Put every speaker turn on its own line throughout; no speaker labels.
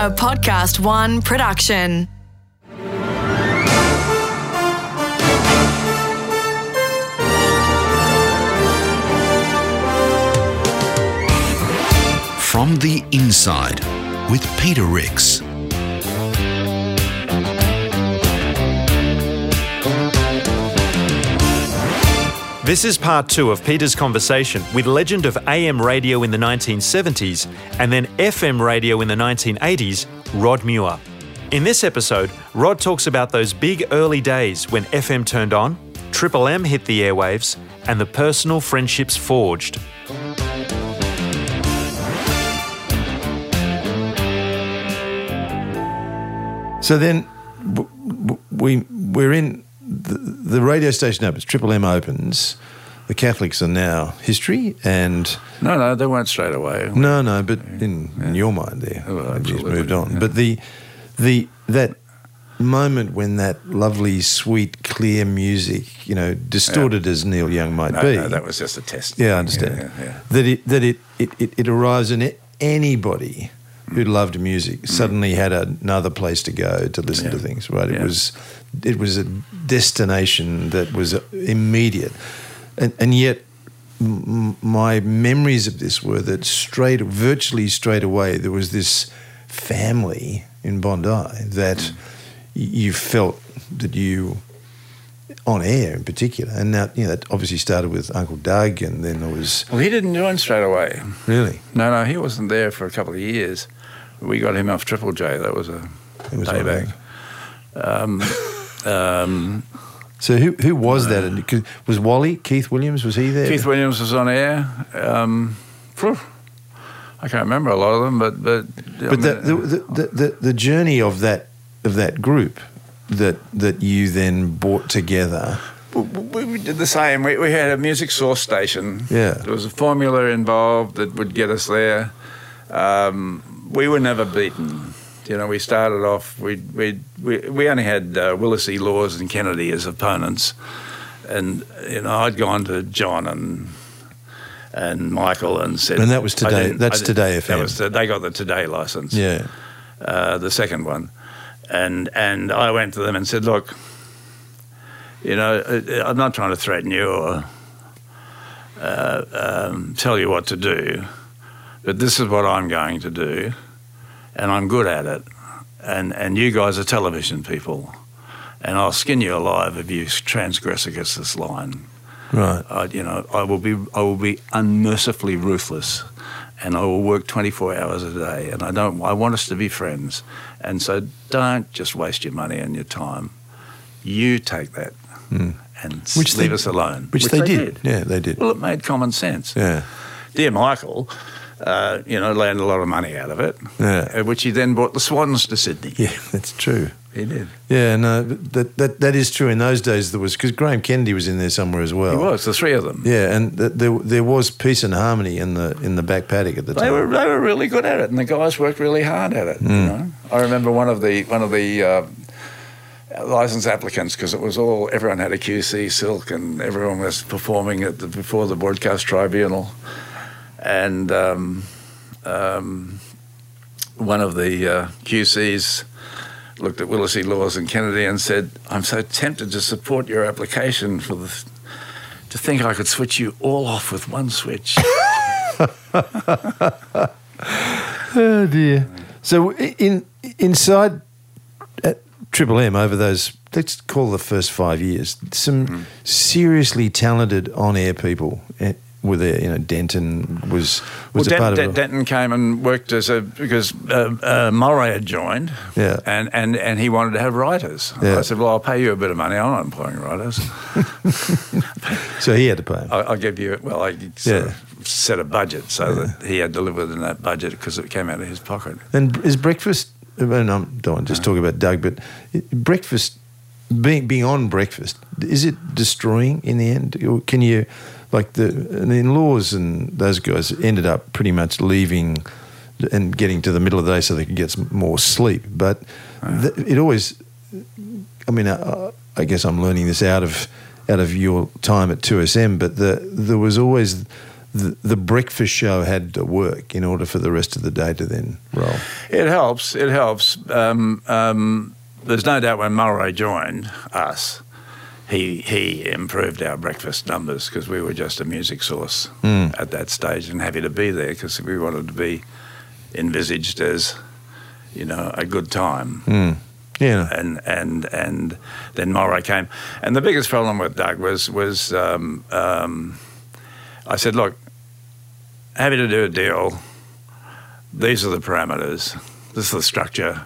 A Podcast One production.
From the Inside with Peter Rix.
This is part two of Peter's conversation with legend of AM radio in the 1970s and then FM radio in the 1980s, Rod Muir. In this episode, Rod talks about those big early days when FM turned on, Triple M hit the airwaves, and the personal friendships forged.
So then w- w- we we're in the, the radio station opens. Triple M opens. The Catholics are now history, and
No, no, they weren't straight away.
no, no, but in, in your mind, there,
Oh,
maybe it's moved on.
yeah.
But the the that moment when that lovely, sweet, clear music, you know, distorted as Neil Young might
No,
be,
no, that was just a test.
yeah, I understand.
Yeah, yeah, yeah.
That it that it it, it, it arrives in it, anybody who loved music suddenly had another place to go to listen
Mm. Yeah.
to things. Right? It was it was a destination that was immediate, and and yet. m- My memories of this were that straight, virtually straight away, there was this family in Bondi that
Mm.
you felt that you on air in particular, and that you know that obviously started with Uncle Doug, and then there was
Well, he didn't join straight away.
really
No, no, he wasn't there for a couple of years. We got him off Triple J. That was a
was
payback. Um, um,
So who who was that? And 'cause- Was Wally Keith Williams? Was he there?
Keith Williams was on air. Um, I can't remember a lot of them, but but
But the,
mean,
the, the, the, the journey of that of that group that that you then brought together.
We, we we did the same. We, we had a music source station.
Yeah.
There was a formula involved that would get us there. Um, we were never beaten. You know, we started off, we, we, we, we only had uh, Willis E. Laws and Kennedy as opponents. And, you know, I'd gone to John and and Michael and said.
And that was Today- that's Today
That
FM.
was the, they got the Today license
Yeah,
uh, the second one, and and I went to them and said, "Look, you know, I'm not trying to threaten you or uh, um, tell you what to do, but this is what I'm going to do, and I'm good at it, and and you guys are television people." And I'll skin you alive if you transgress against this line.
right.
I, you know, I will be I will be unmercifully ruthless, and I will work 24 hours a day. And I don't. I want us to be friends, and so don't just waste your money and your time. You take that and
Hmm. Which
leave
they-
us alone.
Which, they, did. Yeah, they did.
Well, it made common sense.
Yeah,
Dear Michael, uh, you know, landed a lot of money out of it,
Yeah.
uh, which he then brought the Swans to Sydney.
yeah, that's true.
He did.
Yeah, no, that that that is true. In those days, there was because Graham Kennedy was in there somewhere as well.
He was the three of them.
Yeah, and th- there there was peace and harmony in the in the back paddock at the
They
time.
were they were really good at it, and the guys worked really hard at it. You know, I remember one of the one of the uh, license applicants because it was all everyone had a QC silk, and everyone was performing at the, before the broadcast tribunal, and um, um, one of the uh, QCs looked at Willis E. Laws and Kennedy and said, "I'm so tempted to support your application for the." To think I could switch you all off with one switch.
Oh dear. So in inside at Triple M over those let's call the first five years, some seriously talented on-air people eh, were there. You know, Denton was was
well,
a part of. It.
Denton came and worked as a because uh, uh, Mulray had joined,
Yeah.
and, and, and he wanted to have writers.
Yeah.
I said, "Well, I'll pay you a bit of money. I'm not employing writers.
so he had to pay. Him.
I'll, I'll give you well, I
Yeah.
set a budget so that he had to live within that budget because it came out of his pocket.
And is breakfast? And I don't want to just talk about Doug, but breakfast being being on breakfast is it destroying in the end? Or can you, like the, the in-laws and those guys ended up pretty much leaving and getting to the middle of the day so they could get some more sleep. But th- it always, I mean, I, I guess I'm learning this out of out of your time at 2SM, but the, there was always the, the breakfast show had to work in order for the rest of the day to then roll.
It helps. It helps. Um, um, there's no doubt when Mulray joined us, he he improved our breakfast numbers because we were just a music source at that stage and happy to be there because we wanted to be envisaged as, you know, a good time.
Yeah.
and and and then Mulray came, and the biggest problem with Doug was was um, um, I said, look, happy to do a deal. These are the parameters. This is the structure.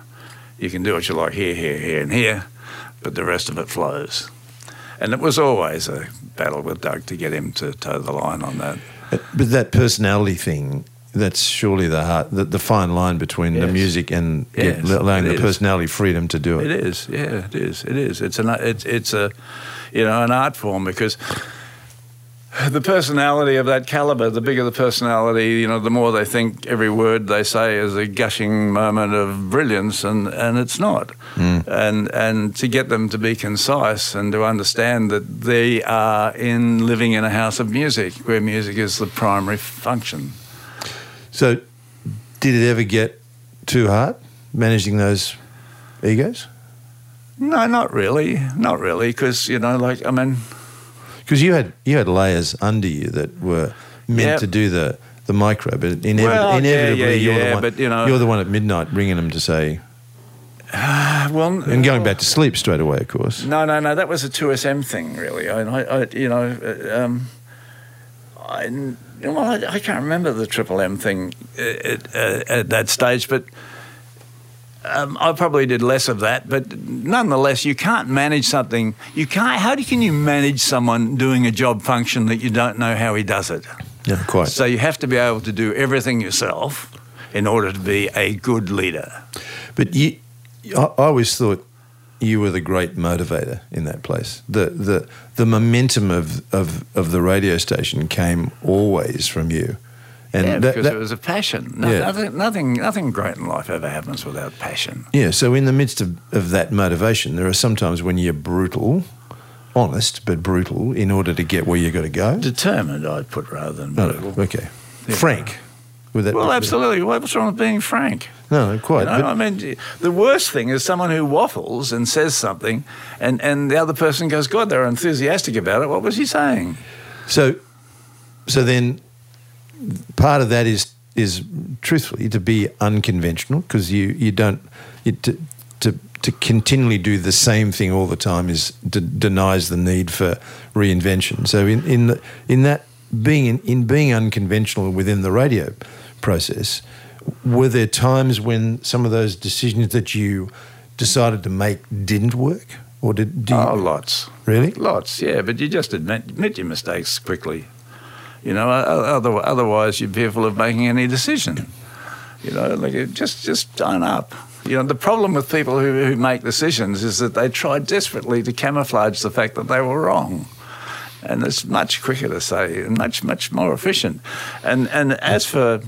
You can do what you like here, here, here, and here, but the rest of it flows. And it was always a battle with Doug to get him to toe the line on that.
But that personality thing, that's surely the heart, the, the fine line between the music and get- allowing the
is.
personality freedom to do it.
It is, yeah, it is. It is. It's an it's it's a you know an art form because the personality of that caliber, the bigger the personality, you know, the more they think every word they say is a gushing moment of brilliance, and, and it's not. Hmm. And and to get them to be concise and to understand that they are in living in a house of music where music is the primary function.
So, did it ever get too hard managing those egos?
No, not really, not really, because you know, like I mean.
Because you had you had layers under you that were meant
Yep.
to do the the micro, but inevi-
Well,
inevitably
yeah,
you're
yeah,
the one.
but, you know-
you're the one at midnight ringing them to say
Well,
and going back to sleep straight away, of course.
No, no, no. That was a two SM thing, really. I, I, I you know, uh, um, I, well, I, I can't remember the Triple M thing at, at, at that stage, but um, I probably did less of that. But nonetheless, you can't manage something. You can't. How do- can you manage someone doing a job function that you don't know how he does it?
Yeah, quite.
So you have to be able to do everything yourself in order to be a good leader.
But you, I, I always thought you were the great motivator in that place. The the the momentum of of, of the radio station came always from you, and
yeah,
that-
because
that-
it was a passion. No,
Yeah.
nothing, nothing, nothing great in life ever happens without passion.
yeah. So in the midst of, of that motivation, there are some times when you're brutal, honest but brutal, in order to get where you got to go.
Determined, I'd put rather than
No,
brutal.
no, okay, frank. Would that
Well, absolutely. What's wrong with being frank?
No, no, quite.
You know,
but-
I mean, the worst thing is someone who waffles and says something, and, and the other person goes, "God, they're enthusiastic about it." What was he saying?
So, so then, part of that is is truthfully to be unconventional because you you don't you, to to to continually do the same thing all the time is de- denies the need for reinvention. So in in the, in that being in, in being unconventional within the radio process, were there times when some of those decisions that you decided to make didn't work, or did do you,
Oh, lots.
really?
Lots, yeah, but you just admit, admit your mistakes quickly. You know, o- o- other, otherwise you're fearful of making any decision. You know, like just just own up. You know, the problem with people who, who make decisions is that they try desperately to camouflage the fact that they were wrong. And it's much quicker to say, and much much more efficient. And and as for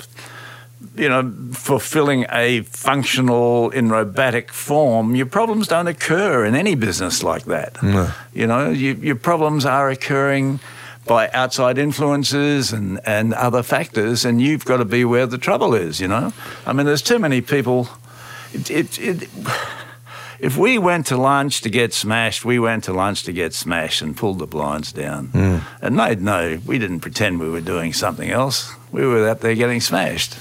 you know, fulfilling a functional in robotic form, your problems don't occur in any business like that.
No.
You know, you, your problems are occurring by outside influences and, and other factors, and you've got to be where the trouble is, you know? I mean, there's too many people. It, it, it, if we went to lunch to get smashed, we went to lunch to get smashed and pulled the blinds down. And they'd know we didn't pretend we were doing something else. We were out there getting smashed.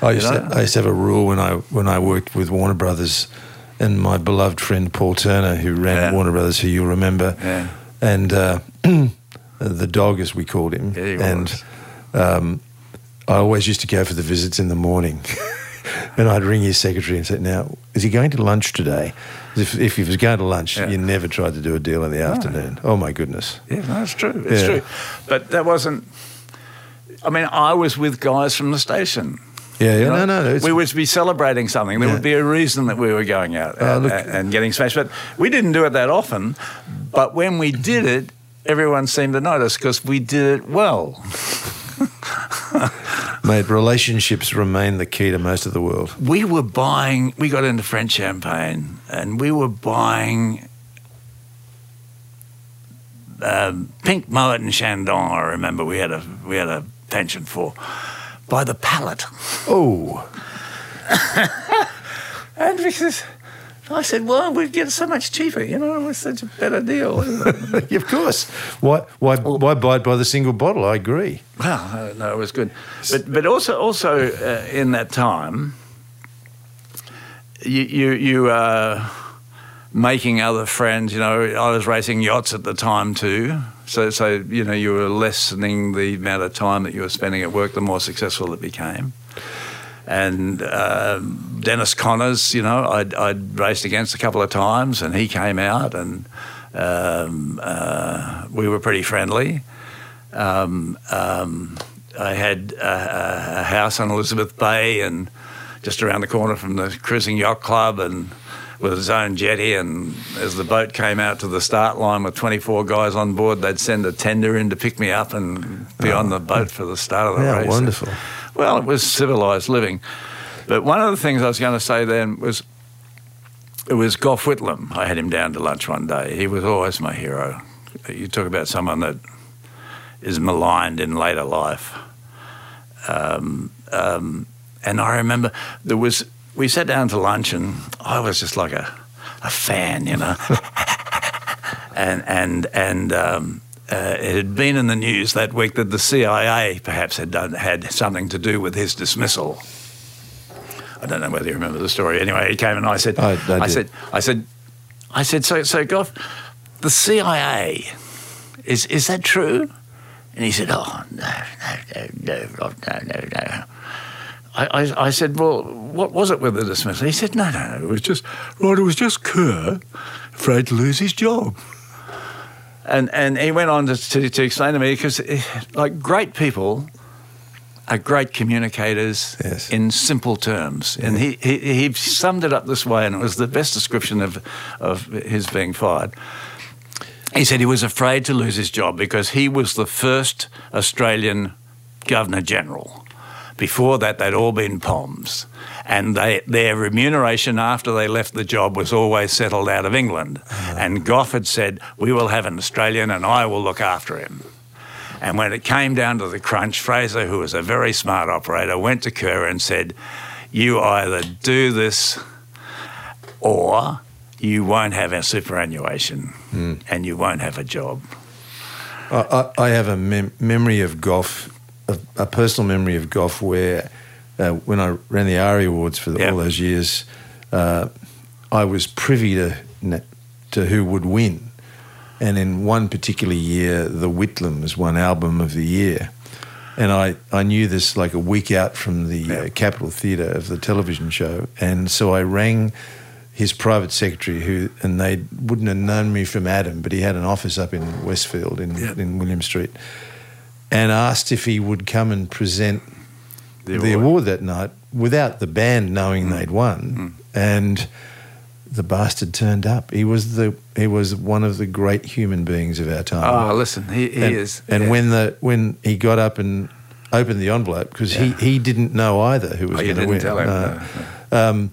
I used,
You
to. I used to have a rule when I when I worked with Warner Brothers, and my beloved friend Paul Turner, who ran
Yeah.
Warner Brothers, who you'll remember,
Yeah.
and uh, the dog, as we called him,
Yeah,
and um, I always used to go for the visits in the morning. And I'd ring his secretary and say, "Now, is he going to lunch today? If, if he was going to lunch,
Yeah.
you never tried to do a deal in the afternoon. Oh my goodness!
Yeah, no, it's true. It's
Yeah.
true. But that wasn't. I mean, I was with guys from the station.
Yeah, yeah,
you
no,
know?
no, no.
We would be celebrating something. There
Yeah.
would be a reason that we were going out
Oh,
and,
look-
and getting smashed. But we didn't do it that often. But when we did it, everyone seemed to notice because we did it well.
mate, relationships remain the key to most of the world.
We were buying. We got into French champagne, and we were buying. Um, Pink Moet and Chandon. I remember we had a we had a pension for? By the pallet.
Oh,
And because I said, well, we'd get so much cheaper, you know, it was such a better deal.
of course. Why, why, why bite by the single bottle? I agree.
well, uh, no, it was good. But, but also, also uh, in that time, you, you, you uh, making other friends, you know, I was racing yachts at the time too. So, so, you know, you were lessening the amount of time that you were spending at work, the more successful it became. And uh, Dennis Connors, you know, I'd, I'd raced against a couple of times, and he came out, and um, uh, we were pretty friendly. Um, um, I had a, a house on Elizabeth Bay, and just around the corner from the Cruising Yacht Club, and with his own jetty. And as the boat came out to the start line with 24 guys on board, they'd send a tender in to pick me up and be on the boat for the start of the
Yeah,
race.
wonderful.
Well, it was civilised living. But one of the things I was going to say then was it was Gough Whitlam. I had him down to lunch one day. He was always my hero. You talk about someone that is maligned in later life. Um, um, and I remember there was, we sat down to lunch and I was just like a, a fan, you know. and, and, and, um, uh, it had been in the news that week that the CIA perhaps had done had something to do with his dismissal. I don't know whether you remember the story. Anyway, he came and I said,
I- I did.
said, I said, I said, so, so Gough, the CIA, is is that true? And he said, oh no, no, no, no, no, no, no. I, I, I said, well, what was it with the dismissal? He said, no, no, no, it was just, right, it was just Kerr, afraid to lose his job. And and he went on to, to, to explain to me because, eh, like, great people are great communicators
Yes.
in simple terms. And he, he, he summed it up this way, and it was the best description of, of his being fired. He said he was afraid to lose his job because he was the first Australian Governor General. Before that, they'd all been POMs. And they, their remuneration after they left the job was always settled out of England. Uh-huh. And Gough had said, We will have an Australian and I will look after him. And when it came down to the crunch, Fraser, who was a very smart operator, went to Kerr and said, You either do this or you won't have a superannuation hmm. and you won't have a job.
I, I, I have a mem- memory of Gough, a, a personal memory of Gough, where uh, when I ran the ARIA Awards for the,
Yep.
all those years, uh, I was privy to to who would win, and in one particular year, the Whitlams won Album of the Year. And I, I knew this like a week out from the uh, Capitol Theatre of the television show. And so I rang his private secretary, who and they wouldn't have known me from Adam, but he had an office up in Westfield in,
Yeah.
in William Street, and asked if he would come and present
The
the,
award.
award. that night without the band knowing mm. they'd won. Mm. And the bastard turned up. He was the he was one of the great human beings of our time.
Oh, listen, he, he
and,
is.
And
yeah.
when the when he got up and opened the envelope because he, he didn't know either who was
Oh,
going to
didn't
win.
tell him,
No. Um,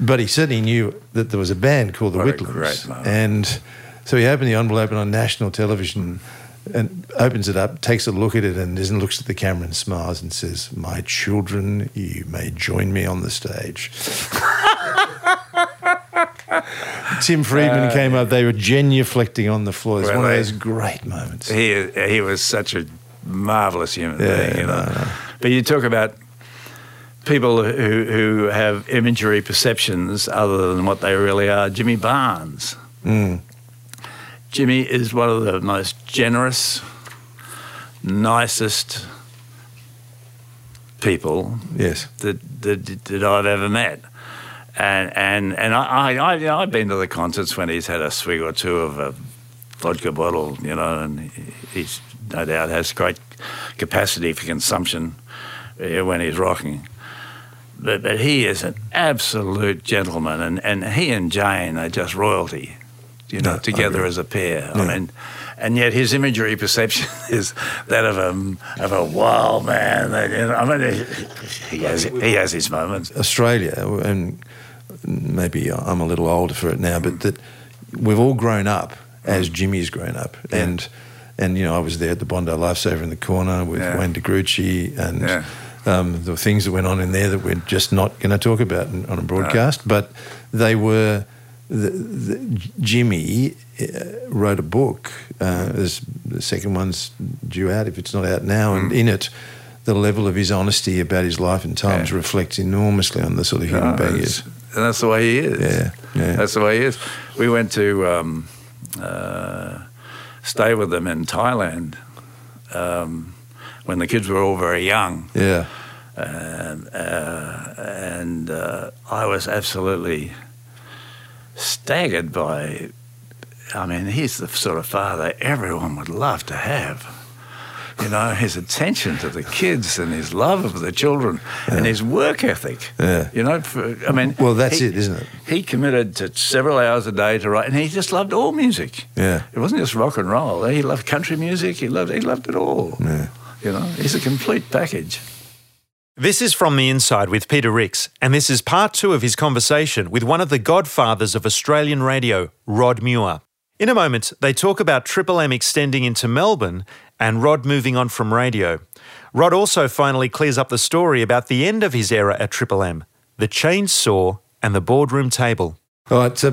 but he certainly knew that there was a band called the
What
Whitlams, and so he opened the envelope and on national television. And opens it up, takes a look at it, and then looks at the camera and smiles and says, "My children, you may join me on the stage." Tim Freedman came up. They were genuflecting on the floor. It's
Uh,
one of those great moments.
he he was such a marvelous human
Yeah,
being, you know.
no, no.
But you talk about people who who have imagery perceptions other than what they really are. Jimmy Barnes.
Mm.
Jimmy is one of the most generous, nicest people
Yes.
that, that, that I've ever met. And and and I, I, I I've been to the concerts when he's had a swig or two of a vodka bottle, you know, and he- he's no doubt has great capacity for consumption uh, when he's rocking. But but he is an absolute gentleman, and, and he and Jane are just royalty, you know,
No,
together as a pair.
Yeah.
I mean, and yet his imagery perception is that of a of a wild man. That, you know, I mean, he, has he has his moments.
Australia, and maybe I'm a little older for it now, but that we've all grown up as Jimmy's grown up, and and you know I was there at the Bondi Lifesaver in the corner with
Yeah.
Wayne de Gruchy and
Yeah.
um, the things that went on in there that we're just not going to talk about in, on a broadcast. But they were. The, the, Jimmy uh, wrote a book. Uh, there's, the second one's due out if it's not out now, and in it, the level of his honesty about his life and times
Yeah.
reflects enormously on the sort of human
No,
being he is.
and that's the way he is.
Yeah, yeah.
That's the way he is. We went to um, uh, stay with them in Thailand um, when the kids were all very young,
Yeah,
and, uh, and uh, I was absolutely staggered by. I mean, he's the sort of father everyone would love to have. You know, his attention to the kids and his love of the children and his work ethic.
Yeah.
You know, for, I mean,
Well, that's
he-
it, isn't it?
He committed to several hours a day to write, and he just loved all music.
Yeah.
It wasn't just rock and roll. He loved country music. He loved he loved it all.
yeah.
You know, he's a complete package.
This is From the Inside with Peter Rix, and this is part two of his conversation with one of the godfathers of Australian radio, Rod Muir. In a moment, they talk about Triple M extending into Melbourne and Rod moving on from radio. Rod also finally clears up the story about the end of his era at Triple M, the chainsaw and the boardroom table.
All right,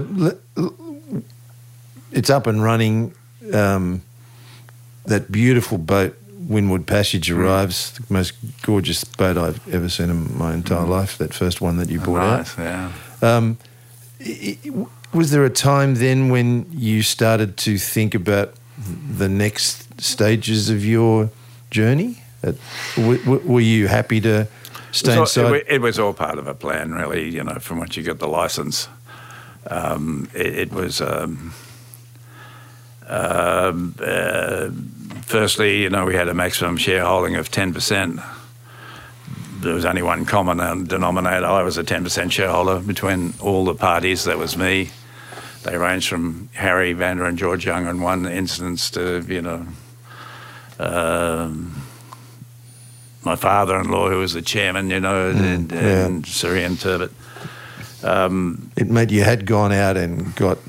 it's up and running. Um, that beautiful boat, Windward Passage,
Mm.
arrives. The most gorgeous boat I've ever seen in my entire life. That first one that you bought out.
Mm. Right, yeah.
I- Was there a time then when you started to think about the next stages of your journey? W- w- were you happy to stay
So
inside?
it, wa- it was all part of a plan, really. You know, from once you got the license, um, it, it was. Um, um, uh, firstly, you know, we had a maximum shareholding of ten percent. There was only one common uh, denominator. I was a ten percent shareholder between all the parties. That was me. They ranged from Harry Vanda and George Young in one instance to you know. Um, my father-in-law, who was the chairman, you know, mm, and,
yeah.
and Sir Ian Turbott.
Um, it made you had gone out and got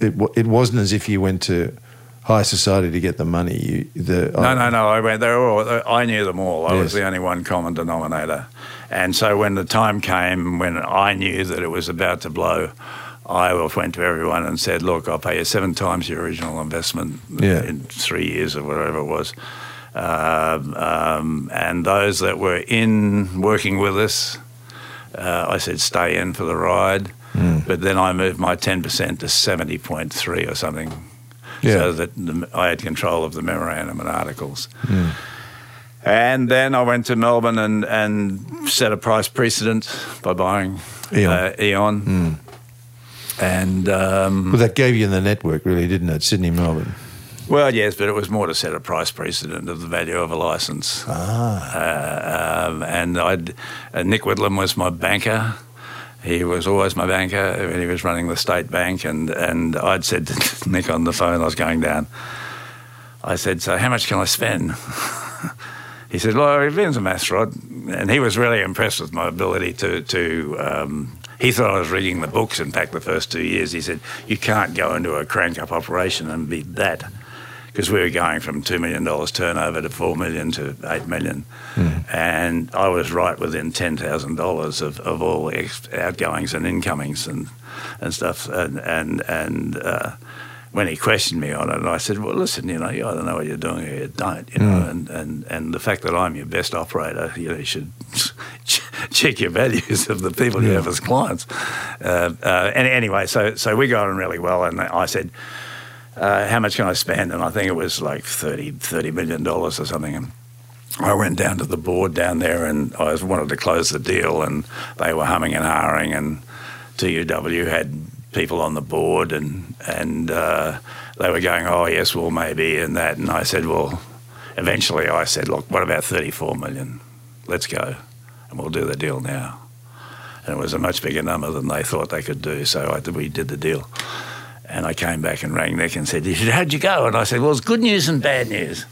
it. It wasn't as if you went to high society to get the money. You the
No, no, no. I went. They were all. I knew them all. I was the only one common denominator, and so when the time came when I knew that it was about to blow, I went to everyone and said, "Look, I'll pay you seven times your original investment
Yeah.
in three years or whatever it was." Um, um, and those that were in working with us, uh, I said, "Stay in for the ride." But then I moved my ten percent to seventy point three or something
Yeah.
so that the, I had control of the memorandum and articles. And then I went to Melbourne and, and set a price precedent by buying
Eon.
Uh, Eon. And um,
Well, that gave you the network, really, didn't it? Sydney, Melbourne.
well, yes, but it was more to set a price precedent of the value of a license. Ah. Uh, um, and I'd, uh, Nick Whitlam was my banker. He was always my banker when he was running the state bank. And, and I'd said to Nick on the phone, I was going down, I said, So how much can I spend? he said, Well, depends on maths, Rod. And he was really impressed with my ability to. to um, he thought I was reading the books, in fact, the first two years. He said, You can't go into a crank up operation and be that. Because we were going from $2 million turnover to 4 million to 8 million. And I was right within $10,000 of, of all ex- outgoings and incomings and, and stuff. And, and, and uh, when he questioned me on it, I said, "Well, listen, you know, you either know what you're doing here. you don't, you know, and, and, and the fact that I'm your best operator, you know, you should check your values of the people you have as clients." Uh, uh, and anyway, so so we got on really well, and I said. Uh, how much can I spend? And I think it was like 30, 30 million dollars or something. And I went down to the board down there, and I wanted to close the deal, and they were humming and hawing, and TUW had people on the board, and and uh, they were going, "Oh yes, well maybe," and that, and I said, "Well." Eventually, I said, "Look, what about thirty-four million? Let's go, and we'll do the deal now." And it was a much bigger number than they thought they could do, so I, we did the deal. And I came back and rang Nick and said, "How'd you go?" And I said, "Well, it's good news and bad news."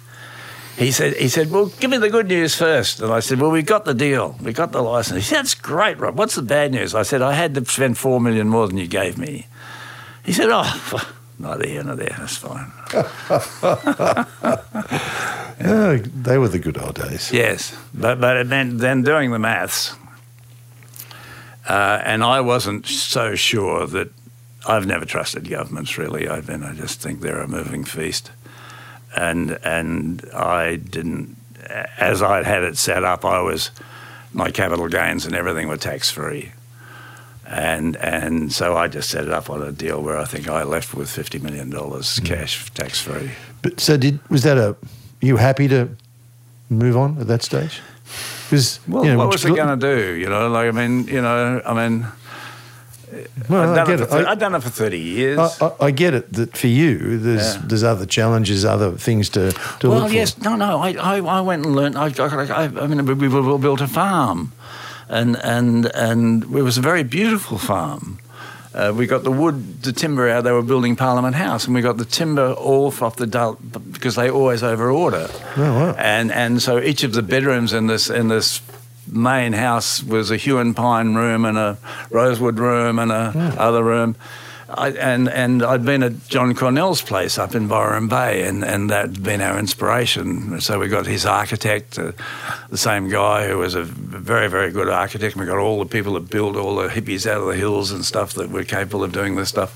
He said, "He said, well, give me the good news first. And I said, "Well, we got the deal. We got the license." He said, "That's great, Rob. What's the bad news?" I said, "I had to spend four million more than you gave me." He said, "Oh, Neither here nor there. That's fine.
Oh, they were the good old days.
Yes, but but then then doing the maths, uh, and I wasn't so sure that I've never trusted governments really. I mean, I just think they're a moving feast, and and I didn't. As I had it set up, I was my capital gains and everything were tax free. And and so I just set it up on a deal where I think I left with fifty million dollars hmm. cash tax free.
But so did was that a? You happy to move on at that stage? Because
Well,
you know,
what was it going to do? You know, like I mean, you know, I mean,
Well,
I'd,
I
done
get
it
it.
for,
I-
I'd done it for thirty years.
I, I, I get it that for you, there's
Yeah.
there's other challenges, other things to, to
well,
look for.
yes, no, no. I, I, I went and learned. I, I, I, I mean, we, we built a farm, and and and it was a very beautiful farm. Uh, we got the wood, the timber out. They were building Parliament House, and we got the timber off off the dull because they always over order.
Oh, wow.
And and so each of the bedrooms in this in this main house was a Huon pine room and a rosewood room and a
Hmm.
other room. I, and and I'd been at John Cornell's place up in Byron Bay, and, and that'd been our inspiration. So we got his architect, uh, the same guy who was a very very good architect. And we got all the people that built all the hippies out of the hills and stuff that were capable of doing this stuff,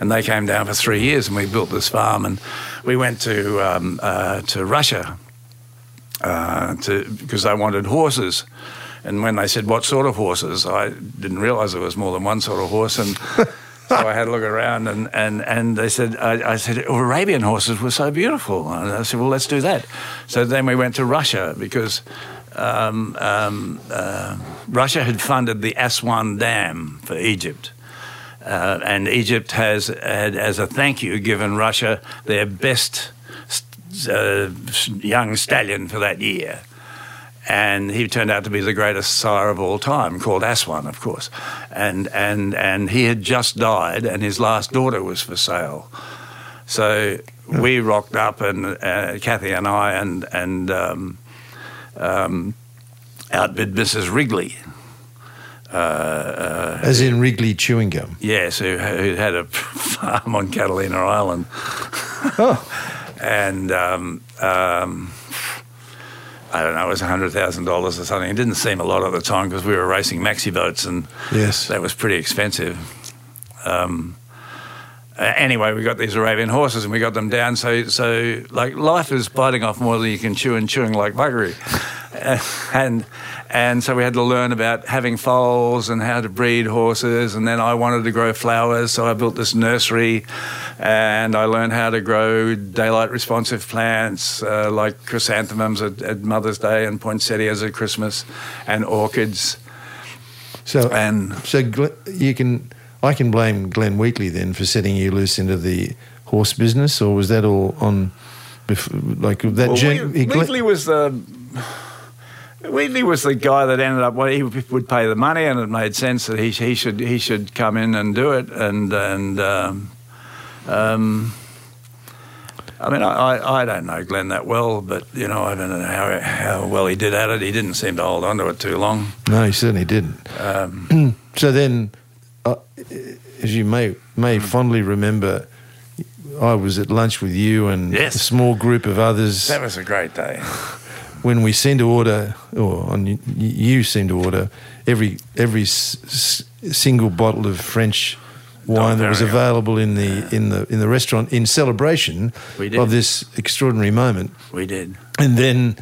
and they came down for three years, and we built this farm, and we went to um, uh, to Russia uh, to because I wanted horses. And when they said what sort of horses, I didn't realise there was more than one sort of horse. And so I had a look around, and, and, and they said, I, I said, oh, Arabian horses were so beautiful. And I said, well, let's do that. So then we went to Russia because um, um, uh, Russia had funded the Aswan Dam for Egypt. Uh, and Egypt has, had, as a thank you, given Russia their best uh, young stallion for that year. And he turned out to be the greatest sire of all time, called Aswan, of course. And, and, and he had just died, and his last daughter was for sale. So we rocked up, and uh, Kathy and I, and, and um, um, outbid Mrs. Wrigley.
As in Wrigley chewing gum.
Yes, who, who had a farm on Catalina Island. And um, um, I don't know, it was $100,000 or something. It didn't seem a lot at the time because we were racing maxi boats and
Yes.
that was pretty expensive. Um, anyway, we got these Arabian horses and we got them down. So, so like life is biting off more than you can chew and chewing like buggery. And and so we had to learn about having foals and how to breed horses. And then I wanted to grow flowers, so I built this nursery, and I learned how to grow daylight responsive plants uh, like chrysanthemums at, at Mother's Day and poinsettias at Christmas, and orchids.
So
And
so you can I can blame Glenn Wheatley then for setting you loose into the horse business, or was that all on? Like that,
Well,
gen- Glenn-
Wheatley was the Wheatley was the guy that ended up. Well, he would pay the money, and it made sense that he he should he should come in and do it. And and um, um, I mean, I, I, I don't know Glenn that well, but you know, I don't know how how well he did at it. He didn't seem to hold on to it too long.
No, he certainly didn't.
Um,
so then, uh, as you may may
Hmm.
fondly remember, I was at lunch with you and
Yes.
a small group of others
that was a great day.
when we seemed to order, or on, you seemed to order every every s- single bottle of French wine that was available in the in the in the restaurant in celebration of this extraordinary moment.
We did.
And then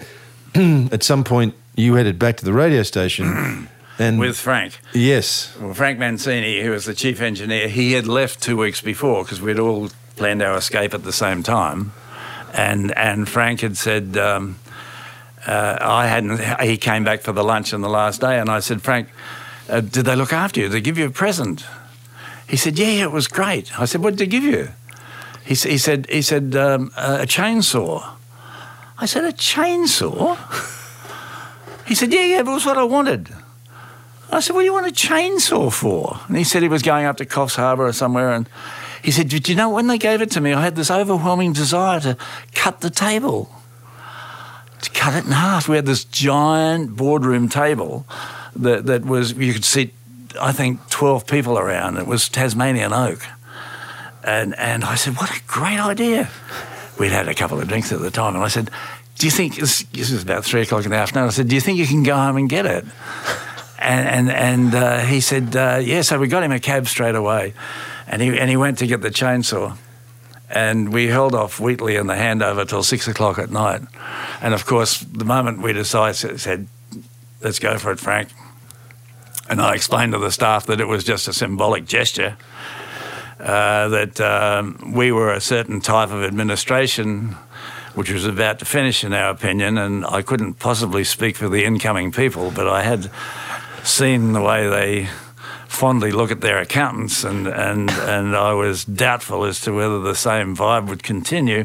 at some point you headed back to the radio station and
With Frank.
yes,
Well, Frank Mancini, who was the chief engineer, he had left two weeks before because we'd all planned our escape at the same time, and and Frank had said um, uh, I hadn't. He came back for the lunch on the last day, and I said, Frank, uh, did they look after you? Did they give you a present? He said, Yeah, yeah, it was great. I said, What did they give you? He, he said, he said um, a chainsaw. I said, a chainsaw. He said, Yeah, yeah, it was what I wanted. I said, What do you want a chainsaw for? And he said he was going up to Coffs Harbour or somewhere. And he said, Did you know when they gave it to me, I had this overwhelming desire to cut the table, to cut it in half. We had this giant boardroom table that, that was, you could sit, I think, 12 people around. It was Tasmanian oak. And, and I said, what a great idea. We'd had a couple of drinks at the time. And I said, do you think, this, was about three o'clock in the afternoon, I said, do you think you can go home and get it? And, and, and uh, he said, uh, yeah. So we got him a cab straight away. And he, and he went to get the chainsaw. And we held off Wheatley and the handover till six o'clock at night. And of course, the moment we decided, said, let's go for it, Frank. And I explained to the staff that it was just a symbolic gesture, uh, that um, we were a certain type of administration which was about to finish, in our opinion, and I couldn't possibly speak for the incoming people, but I had seen the way they fondly look at their accountants, and, and, and I was doubtful as to whether the same vibe would continue.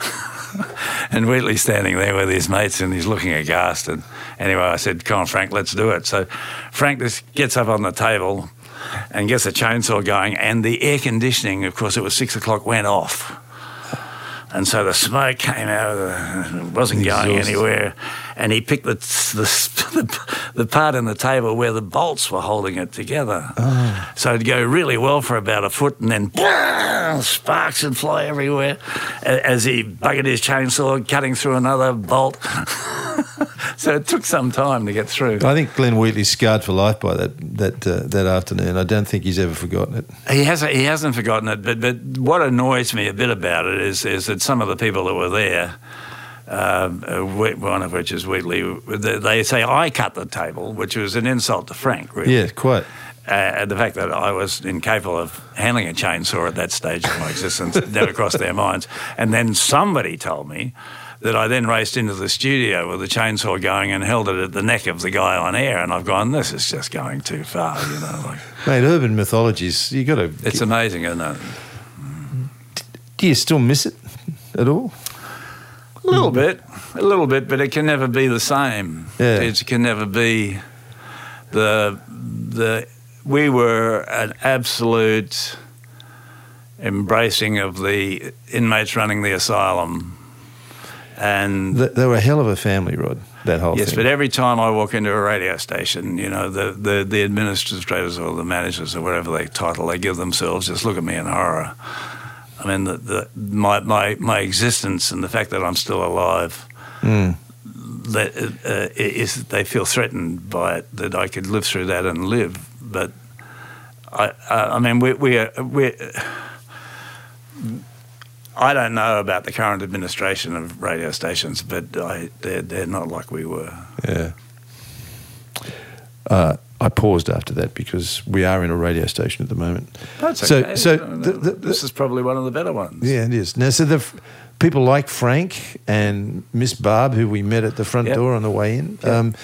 and Wheatley standing there with his mates, and he's looking aghast. And anyway, I said, "Come on, Frank, let's do it." So Frank just gets up on the table and gets a chainsaw going, and the air conditioning, of course, it was six o'clock, went off. And so the smoke came out of the, it wasn't going anywhere. And he picked the, the, the part in the table where the bolts were holding it together. So it'd go really well for about a foot and then sparks would fly everywhere as he buggered his chainsaw, cutting through another bolt. so it took some time to get through.
I think Glenn Wheatley's scarred for life by that that uh, that afternoon. I don't think he's ever forgotten it.
He hasn't. He hasn't forgotten it. But but what annoys me a bit about it is is that some of the people that were there, um, one of which is Wheatley, they say I cut the table, which was an insult to Frank. Really.
Yeah, quite.
Uh, and the fact that I was incapable of handling a chainsaw at that stage of my existence never crossed their minds. And then somebody told me that I then raced into the studio with the chainsaw going and held it at the neck of the guy on air. And I've gone, this is just going too far, you know. Like,
Mate, urban mythologies, you got to.
it's amazing, isn't it?
Do you still miss it at all?
A little bit, a little bit, but it can never be the same.
Yeah.
It can never be the the. We were an absolute embracing of the inmates running the asylum, and
They, they were a hell of a family, Rod. That whole
yes,
thing.
but every time I walk into a radio station, you know, the, the the administrators or the managers or whatever they title they give themselves just look at me in horror. I mean, the, the my my my existence and the fact that I'm still alive that uh, is they feel threatened by it that I could live through that and live. But I, I, I mean, we we are, we. I don't know about the current administration of radio stations, but I, they're, they're not like we were.
Yeah. Uh, I paused after that because we are in a radio station at the moment.
That's
so,
okay.
so the, the,
this is probably one of the better ones.
yeah, it is. Now, so the f- people like Frank and Miss Barb, who we met at the front
Yep.
door on the way in, um,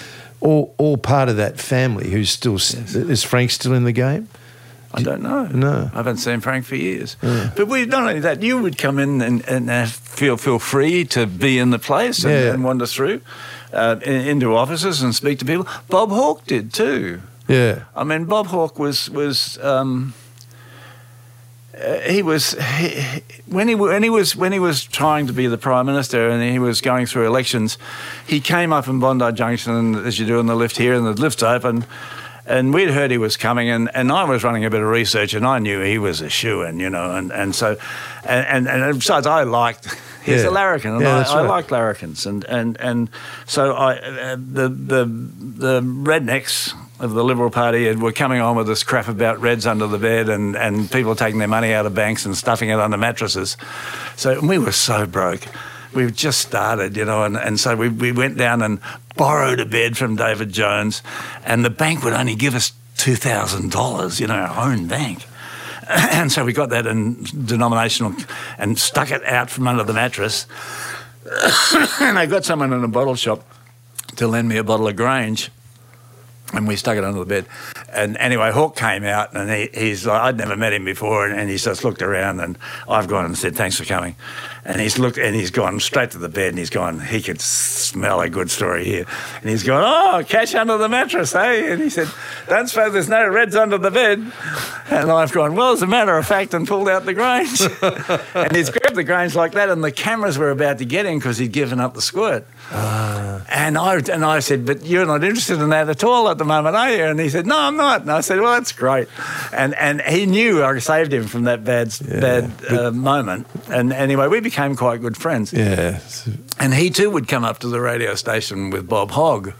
all all part of that family. Who's still s is Frank still in the game?
I don't know.
No.
I haven't seen Frank for years. But we not only that, you would come in and, and feel feel free to be in the place and,
Yeah.
and wander through uh, into offices and speak to people. Bob Hawke did too.
Yeah,
I mean, Bob Hawke was was. Um, uh, he was he, he- when he when he was when he was trying to be the prime minister and he was going through elections. He came up in Bondi Junction as you do in the lift here, and the lift's open. And we'd heard he was coming, and, and I was running a bit of research, and I knew he was a shoe in, you know, and, and so, and, and, and besides, I liked, he's
Yeah.
a larrikin, and
Yeah,
I,
that's
I like larrikins, and, and, and so I, uh, the, the, the rednecks of the Liberal Party were coming on with this crap about reds under the bed and, and people taking their money out of banks and stuffing it under mattresses. So we were so broke. We've just started, you know, and, and so we, we went down and borrowed a bed from David Jones, and the bank would only give us $2,000, you know, our own bank. And so we got that in denominational and stuck it out from under the mattress. and I got someone in a bottle shop to lend me a bottle of Grange and we stuck it under the bed. And anyway, Hawke came out, and he, he's like, I'd never met him before, and, and he's just looked around, and I've gone and said, "Thanks for coming." And he's looked, and he's gone straight to the bed, and he's gone. He could smell a good story here, and he's gone, "Oh, cash under the mattress, hey?" And he said, "Don't suppose there's no reds under the bed?" And I've gone, "Well, as a matter of fact," and pulled out the Grange, and he's grabbed the Grange like that, and the cameras were about to get him because he'd given up the squirt. And I and I said, but you're not interested in that at all at the moment, are you? And he said, no, I'm not?" And I said, "Well, that's great." And and he knew I saved him from that bad bad uh, moment. And anyway, we became quite good friends.
Yeah.
And he too would come up to the radio station with Bob Hogg.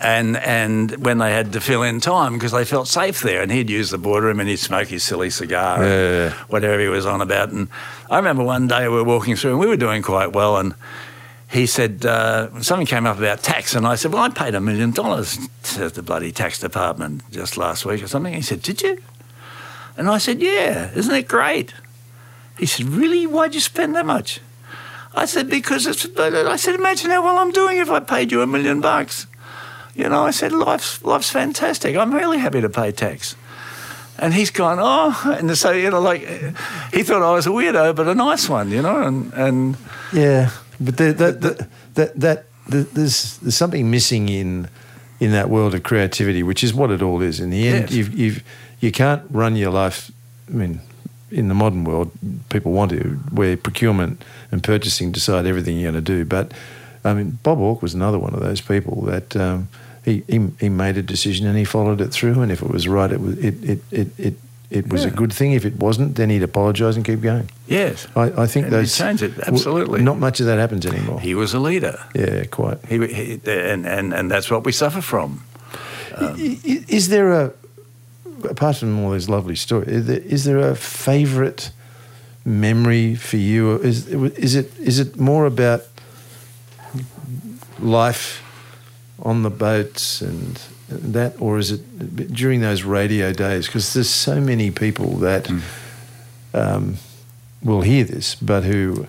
And and when they had to fill in time because they felt safe there, and he'd use the boardroom and he'd smoke his silly cigar, and
Yeah.
whatever he was on about. And I remember one day we were walking through and we were doing quite well, and he said uh, something came up about tax, and I said, "Well, I paid a million dollars to the bloody tax department just last week or something." He said, "Did you?" And I said, "Yeah, isn't it great?" He said, "Really? Why'd you spend that much?" I said, "Because it's." I said, "Imagine how well I'm doing if I paid you a million bucks." You know, I said, "Life's life's fantastic. I'm really happy to pay tax." And he's gone, oh, and so you know, like he thought I was a weirdo, but a nice one, you know, and and
Yeah, but the, that, that, that, that, the, there's there's something missing in in that world of creativity, which is what it all is. In the end,
Yes.
you've, you've you can't run your life. I mean, in the modern world, people want to, where procurement and purchasing decide everything you're going to do. But I mean, Bob Hawke was another one of those people that. Um, he, he, he made a decision and he followed it through, and if it was right, it was it it it, it, it was a good thing. If it wasn't, then he'd apologise and keep going.
yes,
I, I think
And
those
change it,
w-
absolutely.
Not much of that happens anymore.
he was a leader.
yeah, quite.
He, he and, and and that's what we suffer from.
I- is there a, apart from all these lovely stories, is there, is there a favourite memory for you? Is is it is it more about life on the boats and that, or is it during those radio days? Because there's so many people that um, will hear this, but who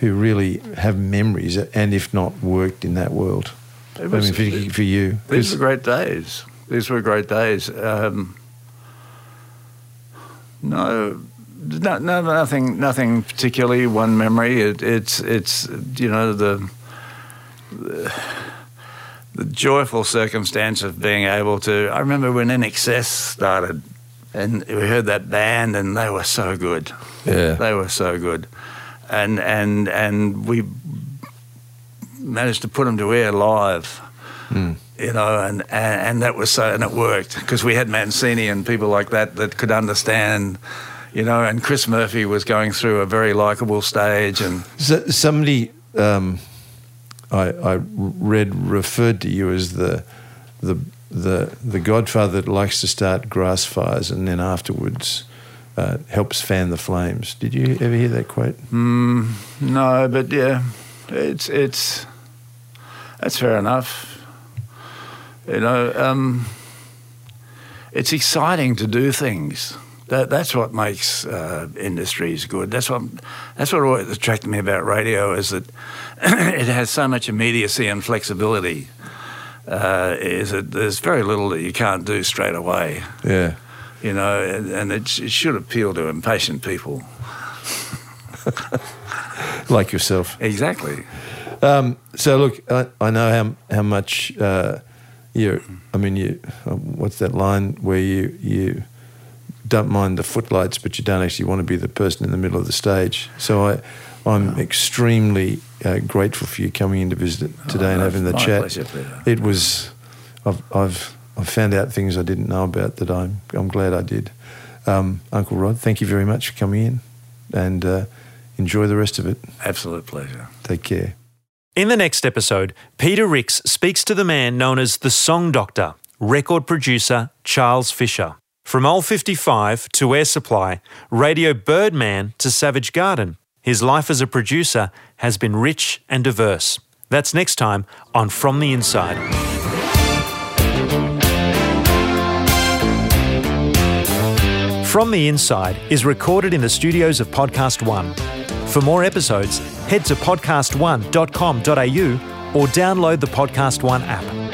who really have memories and if not worked in that world.
It
I mean, for, for you,
these were great days. These were great days. Um, no, no, no, nothing, nothing particularly. One memory. It, it's, it's, you know, the, the the joyful circumstance of being able to. I remember when INXS started, and we heard that band, and they were so good.
Yeah.
They were so good, and and and we managed to put them to air live. You know, and, and and that was so, and it worked because we had Mancini and people like that that could understand. You know, and Chris Murphy was going through a very likable stage, and
So, somebody um, I, I read referred to you as the the the the godfather that likes to start grass fires and then afterwards uh, helps fan the flames. Did you ever hear that quote?
No, but yeah, it's it's that's fair enough. You know, um, it's exciting to do things. That that's what makes uh, industries good. That's what that's what always attracted me about radio is that it has so much immediacy and flexibility. Uh, is that there's very little that you can't do straight away.
Yeah.
You know, and, and it, it should appeal to impatient people.
Like yourself.
Exactly.
Um, so look, I, I know how how much uh, you. I mean, you. Um, what's that line where you you don't mind the footlights, but you don't actually want to be the person in the middle of the stage. So I, I'm extremely uh, grateful for you coming in to visit today and
Oh,
having the
my
chat.
pleasure, Peter.
It was. I've I've I've found out things I didn't know about that I'm I'm glad I did. Um, Uncle Rod, thank you very much for coming in, and uh, enjoy the rest of it.
Absolute pleasure.
Take care.
In the next episode, Peter Rix speaks to the man known as the Song Doctor, record producer Charles Fisher. From Old 55 to Air Supply, Radio Birdman to Savage Garden, his life as a producer has been rich and diverse. That's next time on From the Inside. From the Inside is recorded in the studios of Podcast One. For more episodes, head to podcast1.com.au or download the Podcast One app.